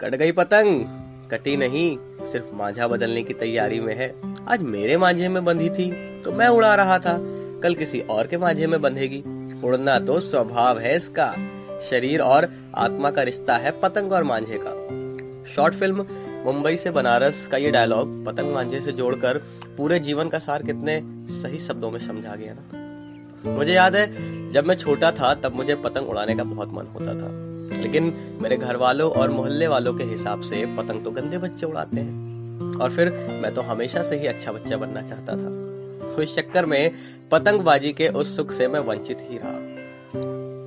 Cut गई पतंग। कटी नहीं, सिर्फ़ मांझा बदलने की तैयारी में है। आज मेरे मांझे में बंधी थी तो मैं उड़ा रहा था। कल किसी और के मांझे में बंधेगी। उड़ना तो स्वभाव है इसका। शरीर और आत्मा का रिश्ता है पतंग और मांझे का। शॉर्ट फ़िल्म मुंबई से बनारस का ये डायलॉग पतंग मांझे से जोड़कर पूरे जीवन का सार कितने सही शब्दों में समझा गया ना। मुझे याद है, जब मैं छोटा था, तब मुझे पतंग उड़ाने का बहुत मन होता था। लेकिन मेरे घर वालों और मोहल्ले वालों के हिसाब से पतंग तो गंदे बच्चे उड़ाते हैं। और फिर मैं तो हमेशा से ही अच्छा बच्चा बनना चाहता था। तो इस चक्कर में पतंगबाजी के उस सुख से मैं वंचित ही रहा।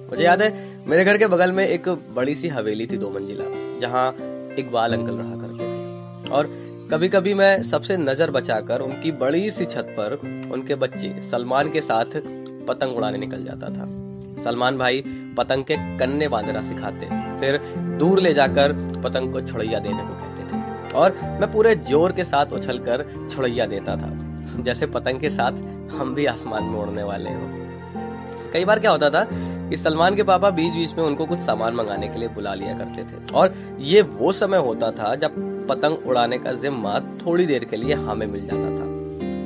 मुझे याद है, मेरे घर के बगल में एक बड़ी सी हवेली थी दो मंजिला, जहाँ इकबाल अंकल रहा करते और कभी कभी मैं सबसे नज़र बचाकर उनकी बड़ी सी छत पर उनके बच्चे सलमान के साथ पतंग उड़ाने निकल जाता था। सलमान भाई पतंग के कन्ने बांधना सिखाते, फिर दूर ले जाकर पतंग को छुड़ैया देने को कहते थे। और मैं पूरे ज़ोर के साथ उछल कर छुड़ैया देता था, जैसे पतंग के साथ हम भी आसमान में उड़ने वाले हो। कई बार क्या होता था कि सलमान के पापा बीच बीच में उनको कुछ सामान मंगाने के लिए बुला लिया करते थे। और ये वो समय होता था जब पतंग उड़ाने का जिम्मा थोड़ी देर के लिए हमें मिल जाता था।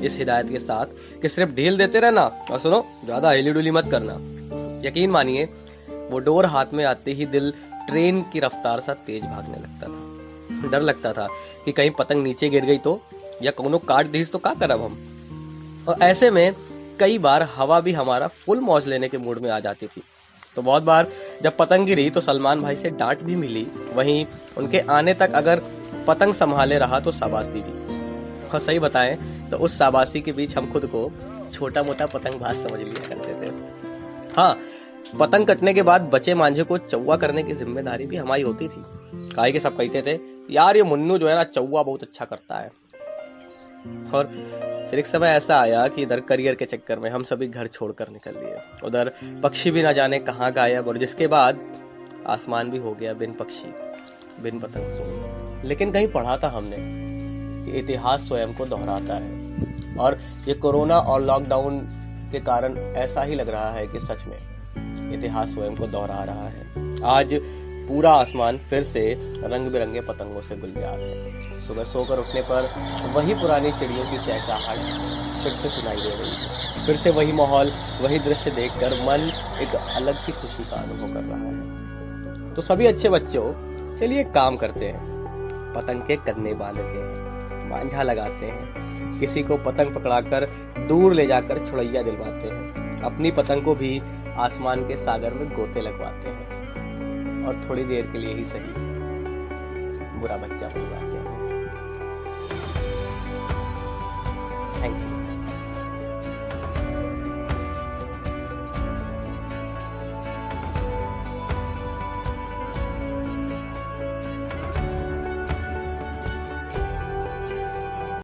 इस हिदायत के साथ कि सिर्फ़ ढील देते रहना और सुनो, ज़्यादा हिली डुली मत करना। यकीन मानिए, वो डोर हाथ में आते ही दिल ट्रेन की रफ्तार सा तेज भागने लगता था। डर लगता था कि कहीं पतंग नीचे गिर गई तो या कोनो काट दी तो का करब हम? और ऐसे में कई बार हवा भी हमारा फुल मौज लेने के मूड में आ जाती थी। तो बहुत बार जब पतंग गिरी तो सलमान भाई से डांट भी मिली। वहीं उनके आने तक अगर पतंग संभाले रहा तो शाबाशी भी। और सही बताएँ तो उस शाबाशी के बीच हम खुद को छोटा मोटा पतंग भाज समझ लिया करते थे। हाँ पतंग कटने के बाद बचे मांझे को चौवा करने की ज़िम्मेदारी भी हमारी होती थी। काहे के सब कहते थे, यार, ये मुन्नू जो है ना, चौवा बहुत अच्छा करता है। और फिर एक समय ऐसा आया कि इधर करियर के चक्कर में हम सभी घर छोड़कर निकल लिए। उधर पक्षी भी ना जाने कहाँ गायब, और जिसके बाद आसमान भी हो गया बिन पक्षी, बिन पतंग लेकिन कहीं पढ़ा था हमने कि इतिहास स्वयं को दोहराता है। और ये कोरोना और लॉकडाउन के कारण ऐसा ही लग रहा है कि सच में इतिहास स्वयं को दोहरा रहा है। आज पूरा आसमान फिर से रंग बिरंगे पतंगों से गुलजार है। सुबह सोकर उठने पर वही पुरानी चिड़ियों की चहचहाहट फिर से सुनाई दे रही है फिर से वही माहौल, वही दृश्य देखकर मन एक अलग सी खुशी का अनुभव कर रहा है। तो सभी अच्छे बच्चों, चलिए काम करते हैं। पतंग के कन्ने बांधते हैं मांझा लगाते हैं। किसी को पतंग पकड़ाकर दूर ले जाकर छुड़ैया दिलवाते हैं। अपनी पतंग को भी आसमान के सागर में गोते लगवाते हैं। और थोड़ी देर के लिए ही सही बुरा बच्चा बन जाते हैं। Thank you